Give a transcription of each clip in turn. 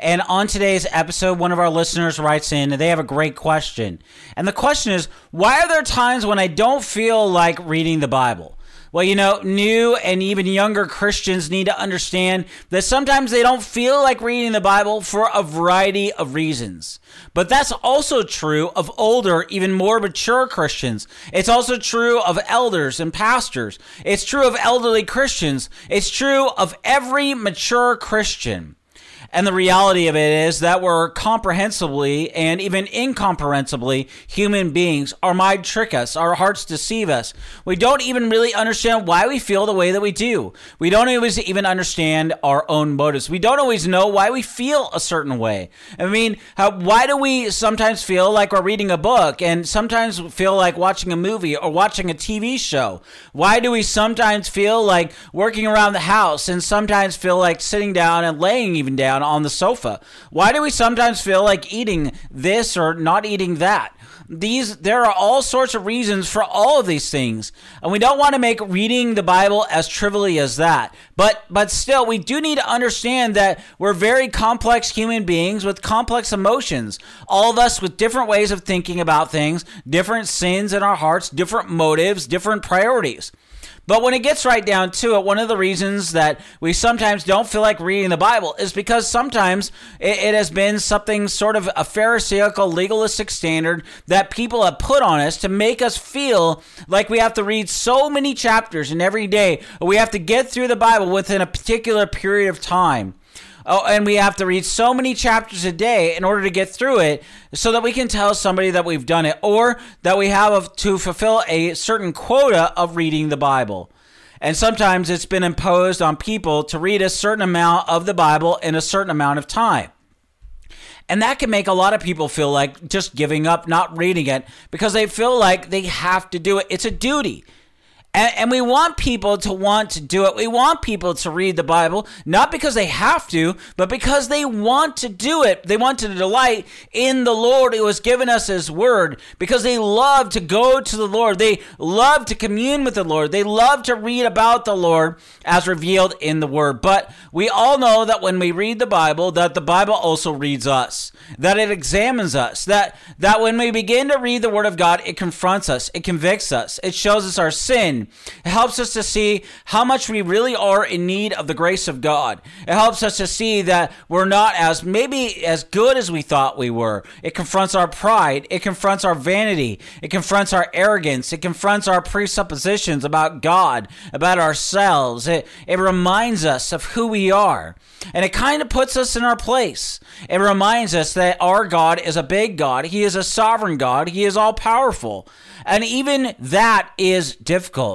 And on today's episode, one of our listeners writes in and they have a great question. And the question is why are there times when I don't feel like reading the Bible? Well, you know, new and even younger Christians need to understand that sometimes they don't feel like reading the Bible for a variety of reasons. But that's also true of older, even more mature Christians. It's also true of elders and pastors. It's true of elderly Christians. It's true of every mature Christian. And the reality of it is that we're comprehensively and even incomprehensibly human beings. Our mind trick us, our hearts deceive us. We don't even really understand why we feel the way that we do. We don't always even understand our own motives. We don't always know why we feel a certain way. I mean, how, why do we sometimes feel like we're reading a book and sometimes feel like watching a movie or watching a TV show? Why do we sometimes feel like working around the house and sometimes feel like sitting down and laying even down? Down on the sofa? Why do we sometimes feel like eating this or not eating that? These there are all sorts of reasons for all of these things. And we don't want to make reading the Bible as trivially as that. But but still we do need to understand that we're very complex human beings with complex emotions. All of us with different ways of thinking about things, different sins in our hearts, different motives, different priorities. But when it gets right down to it, one of the reasons that we sometimes don't feel like reading the Bible is because sometimes it, it, has been something sort of a Pharisaical legalistic standard that people have put on us to make us feel like we have to read so many chapters in every day, we have to get through the Bible within a particular period of time. Oh, and we have to read so many chapters a day in order to get through it so that we can tell somebody that we've done it or that we have to fulfill a certain quota of reading the Bible. And sometimes it's been imposed on people to read a certain amount of the Bible in a certain amount of time. And that can make a lot of people feel like just giving up, not reading it, because they feel like they have to do it. It's a duty. And, and, we want people to want to do it. We want people to read the Bible, not because they have to, but because they want to do it. They want to delight in the Lord who has given us His Word, because they love to go to the Lord. They love to commune with the Lord. They love to read about the Lord as revealed in the Word. But we all know that when we read the Bible, that the Bible also reads us, that it examines us, that, that when we begin to read the Word of God, it confronts us, it convicts us, it shows us our sin it helps us to see how much we really are in need of the grace of God. It helps us to see that we're not as maybe as good as we thought we were. It confronts our pride. It confronts our vanity. It confronts our arrogance. It confronts our presuppositions about God, about ourselves. It, it reminds us of who we are. And it kind of puts us in our place. It reminds us that our God is a big God. He is a sovereign God. He is all powerful. And even that is difficult.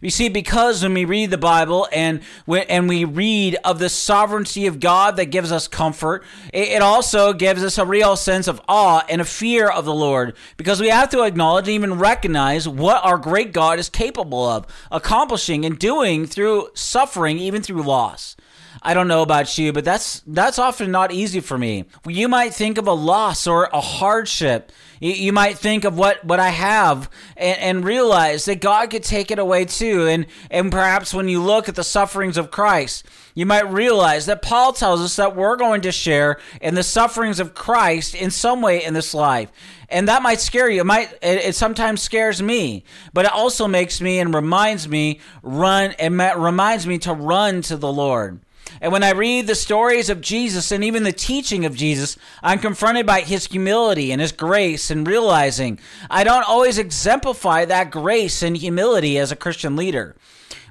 You see, because when we read the Bible and we, and we read of the sovereignty of God that gives us comfort, it, it also gives us a real sense of awe and a fear of the Lord because we have to acknowledge and even recognize what our great God is capable of accomplishing and doing through suffering, even through loss. I don't know about you, but that's that's often not easy for me. You might think of a loss or a hardship. You, might think of what, what I have and, and realize that God could take it away too. And and perhaps when you look at the sufferings of Christ, you might realize that Paul tells us that we're going to share in the sufferings of Christ in some way in this life. And that might scare you. It might it, it sometimes scares me, but it also makes me and reminds me run and reminds me to run to the Lord. And when I read the stories of Jesus and even the teaching of Jesus, I'm confronted by his humility and his grace and realizing I don't always exemplify that grace and humility as a Christian leader.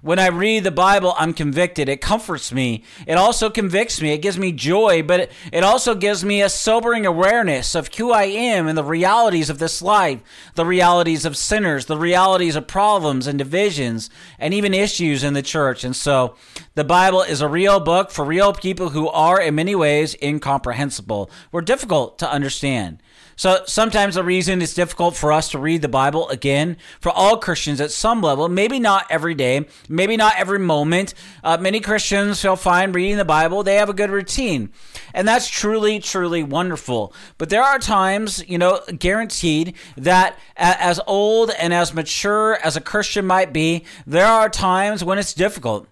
When I read the Bible, I'm convicted. It comforts me. It also convicts me. It gives me joy, but it, also gives me a sobering awareness of who I am and the realities of this life, the realities of sinners, the realities of problems and divisions, and even issues in the church. And so the Bible is a real book for real people who are, in many ways, incomprehensible. We're difficult to understand. So sometimes the reason it's difficult for us to read the Bible again for all Christians at some level, maybe not every day, maybe not every moment. Uh, many Christians feel fine reading the Bible. They have a good routine. And that's truly, truly wonderful. But there are times, you know, guaranteed that as old and as mature as a Christian might be, there are times when it's difficult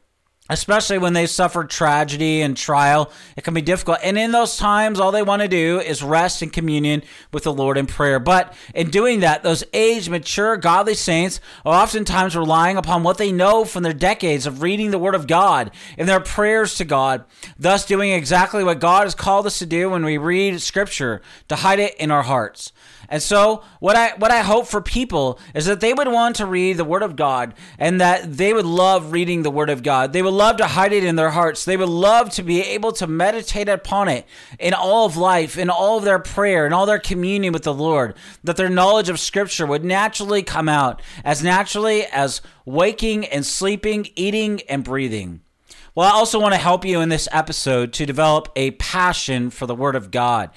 especially when they suffer tragedy and trial. It can be difficult. And in those times, all they want to do is rest in communion with the Lord in prayer. But in doing that, those aged, mature, godly saints are oftentimes relying upon what they know from their decades of reading the Word of God and their prayers to God, thus doing exactly what God has called us to do when we read Scripture, to hide it in our hearts. And so what I what I hope for people is that they would want to read the word of God and that they would love reading the word of God. They would love to hide it in their hearts. They would love to be able to meditate upon it in all of life, in all of their prayer, in all their communion with the Lord. That their knowledge of scripture would naturally come out as naturally as waking and sleeping, eating and breathing. Well, I also want to help you in this episode to develop a passion for the word of God.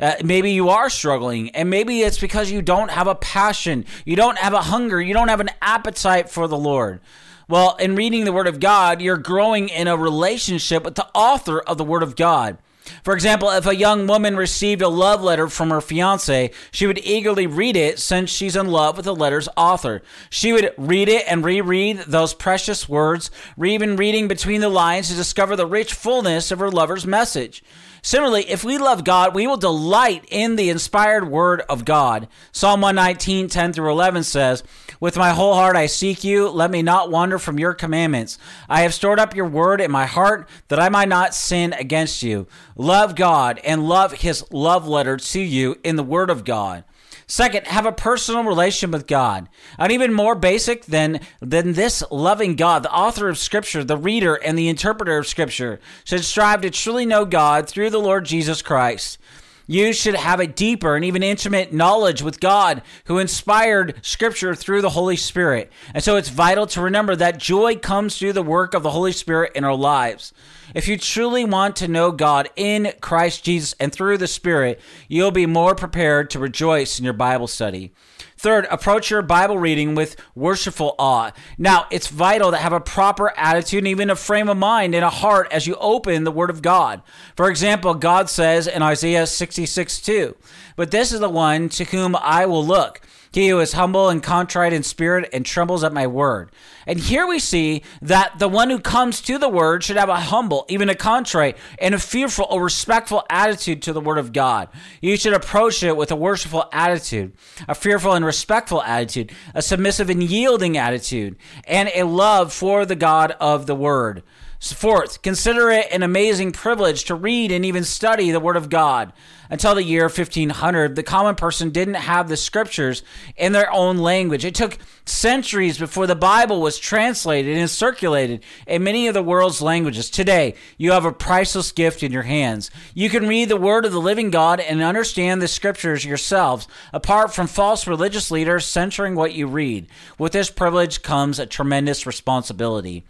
Uh, maybe you are struggling, and maybe it's because you don't have a passion, you don't have a hunger, you don't have an appetite for the Lord. Well, in reading the Word of God, you're growing in a relationship with the author of the Word of God. For example, if a young woman received a love letter from her fiance, she would eagerly read it since she's in love with the letter's author. She would read it and reread those precious words, even reading between the lines to discover the rich fullness of her lover's message. Similarly, if we love God, we will delight in the inspired word of God. Psalm 119, 10 through 11 says, With my whole heart I seek you. Let me not wander from your commandments. I have stored up your word in my heart that I might not sin against you. Love God and love his love letter to you in the word of God. Second, have a personal relation with God. And even more basic than, than this loving God, the author of Scripture, the reader, and the interpreter of Scripture should strive to truly know God through the Lord Jesus Christ. You should have a deeper and even intimate knowledge with God who inspired Scripture through the Holy Spirit. And so it's vital to remember that joy comes through the work of the Holy Spirit in our lives. If you truly want to know God in Christ Jesus and through the Spirit, you'll be more prepared to rejoice in your Bible study. Third, approach your Bible reading with worshipful awe. Now, it's vital to have a proper attitude and even a frame of mind and a heart as you open the Word of God. For example, God says in Isaiah 66 2, But this is the one to whom I will look he who is humble and contrite in spirit and trembles at my word. And here we see that the one who comes to the word should have a humble, even a contrite, and a fearful or respectful attitude to the word of God. You should approach it with a worshipful attitude, a fearful and respectful attitude, a submissive and yielding attitude, and a love for the God of the word. Fourth, consider it an amazing privilege to read and even study the Word of God. Until the year 1500, the common person didn't have the scriptures in their own language. It took centuries before the Bible was translated and circulated in many of the world's languages. Today, you have a priceless gift in your hands. You can read the Word of the living God and understand the scriptures yourselves, apart from false religious leaders censoring what you read. With this privilege comes a tremendous responsibility.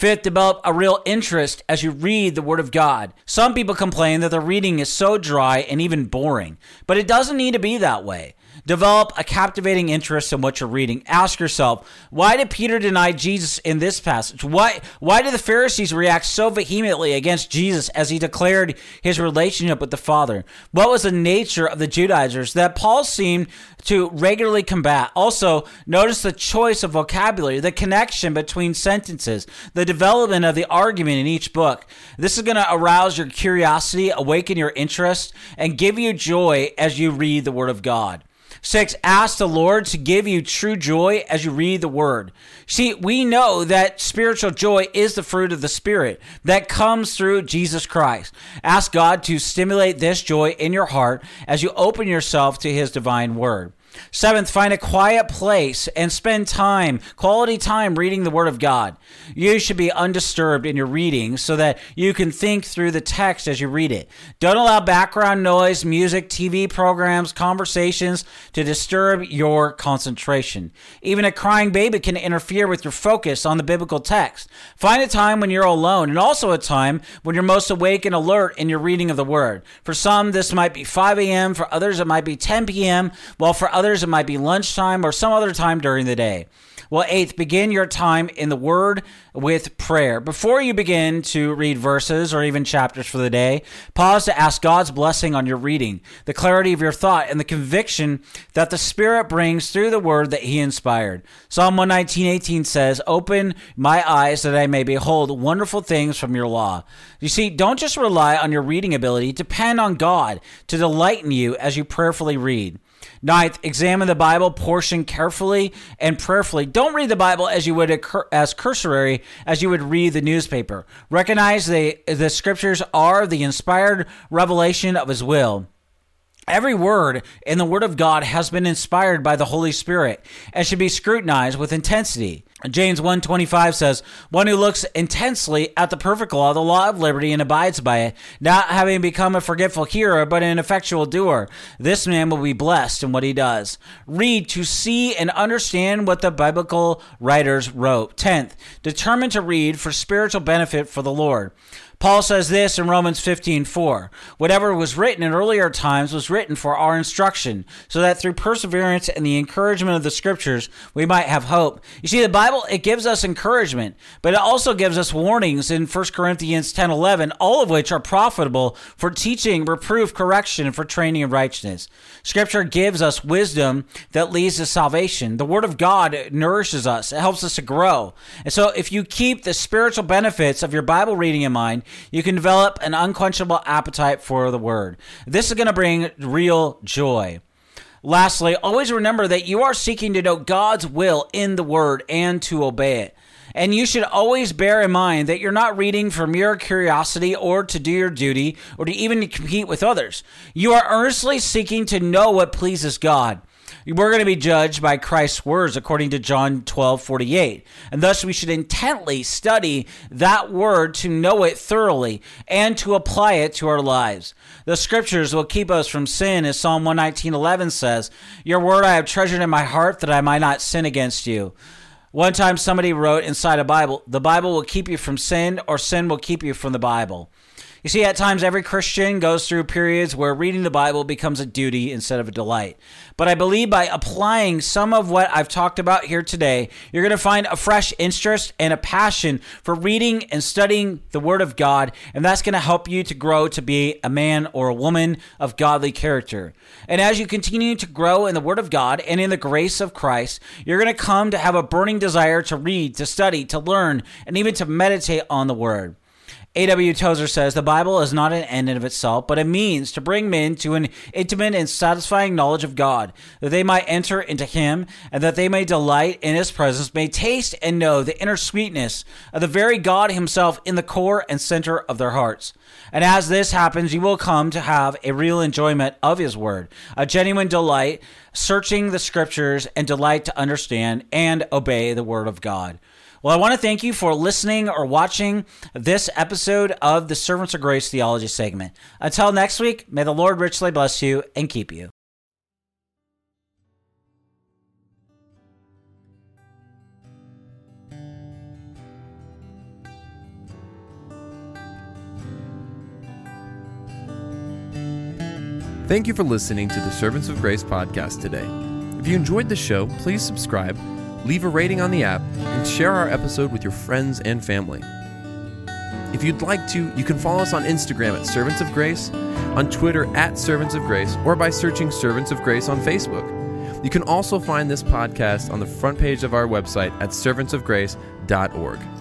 Fifth, develop a real interest as you read the Word of God. Some people complain that the reading is so dry and even boring, but it doesn't need to be that way. Develop a captivating interest in what you're reading. Ask yourself, why did Peter deny Jesus in this passage? Why why did the Pharisees react so vehemently against Jesus as he declared his relationship with the Father? What was the nature of the Judaizers that Paul seemed to regularly combat? Also, notice the choice of vocabulary, the connection between sentences, the development of the argument in each book. This is going to arouse your curiosity, awaken your interest, and give you joy as you read the Word of God. Six, ask the Lord to give you true joy as you read the word. See, we know that spiritual joy is the fruit of the Spirit that comes through Jesus Christ. Ask God to stimulate this joy in your heart as you open yourself to his divine word. Seventh, find a quiet place and spend time, quality time, reading the Word of God. You should be undisturbed in your reading so that you can think through the text as you read it. Don't allow background noise, music, TV programs, conversations to disturb your concentration. Even a crying baby can interfere with your focus on the biblical text. Find a time when you're alone and also a time when you're most awake and alert in your reading of the Word. For some, this might be 5 a.m., for others, it might be 10 p.m., while for others, it might be lunchtime or some other time during the day. Well, eighth, begin your time in the Word with prayer. Before you begin to read verses or even chapters for the day, pause to ask God's blessing on your reading, the clarity of your thought, and the conviction that the Spirit brings through the Word that He inspired. Psalm 119:18 says, "Open my eyes that I may behold wonderful things from your law." You see, don't just rely on your reading ability. Depend on God to delight in you as you prayerfully read. Ninth, examine the Bible portion carefully and prayerfully. Don't read the Bible as you would as cursory as you would read the newspaper. Recognize the the scriptures are the inspired revelation of His will. Every word in the Word of God has been inspired by the Holy Spirit and should be scrutinized with intensity. James 1:25 says, "One who looks intensely at the perfect law, the law of liberty, and abides by it, not having become a forgetful hearer, but an effectual doer, this man will be blessed in what he does." Read to see and understand what the biblical writers wrote. Tenth, determine to read for spiritual benefit for the Lord. Paul says this in Romans 15:4. Whatever was written in earlier times was written for our instruction, so that through perseverance and the encouragement of the scriptures we might have hope. You see, the Bible it gives us encouragement, but it also gives us warnings in 1 Corinthians 10:11, all of which are profitable for teaching, reproof, correction, and for training in righteousness. Scripture gives us wisdom that leads to salvation. The Word of God nourishes us. It helps us to grow. And so if you keep the spiritual benefits of your Bible reading in mind, you can develop an unquenchable appetite for the word. This is going to bring real joy. Lastly, always remember that you are seeking to know God's will in the word and to obey it. And you should always bear in mind that you're not reading for mere curiosity or to do your duty or to even compete with others. You are earnestly seeking to know what pleases God. We're going to be judged by Christ's words according to John 12 48. And thus we should intently study that word to know it thoroughly and to apply it to our lives. The scriptures will keep us from sin, as Psalm 119 11 says, Your word I have treasured in my heart that I might not sin against you. One time somebody wrote inside a Bible, the Bible will keep you from sin, or sin will keep you from the Bible. You see, at times every Christian goes through periods where reading the Bible becomes a duty instead of a delight. But I believe by applying some of what I've talked about here today, you're going to find a fresh interest and a passion for reading and studying the Word of God, and that's going to help you to grow to be a man or a woman of godly character. And as you continue to grow in the Word of God and in the grace of Christ, you're going to come to have a burning desire to read, to study, to learn, and even to meditate on the Word. A.W. Tozer says the Bible is not an end in of itself, but a means to bring men to an intimate and satisfying knowledge of God, that they might enter into Him, and that they may delight in His presence, may taste and know the inner sweetness of the very God Himself in the core and center of their hearts. And as this happens, you will come to have a real enjoyment of His Word, a genuine delight, searching the Scriptures, and delight to understand and obey the Word of God. Well, I want to thank you for listening or watching this episode of the Servants of Grace Theology segment. Until next week, may the Lord richly bless you and keep you. Thank you for listening to the Servants of Grace podcast today. If you enjoyed the show, please subscribe leave a rating on the app, and share our episode with your friends and family. If you'd like to, you can follow us on Instagram at Servants of Grace, on Twitter at Servants of Grace, or by searching Servants of Grace on Facebook. You can also find this podcast on the front page of our website at servantsofgrace.org.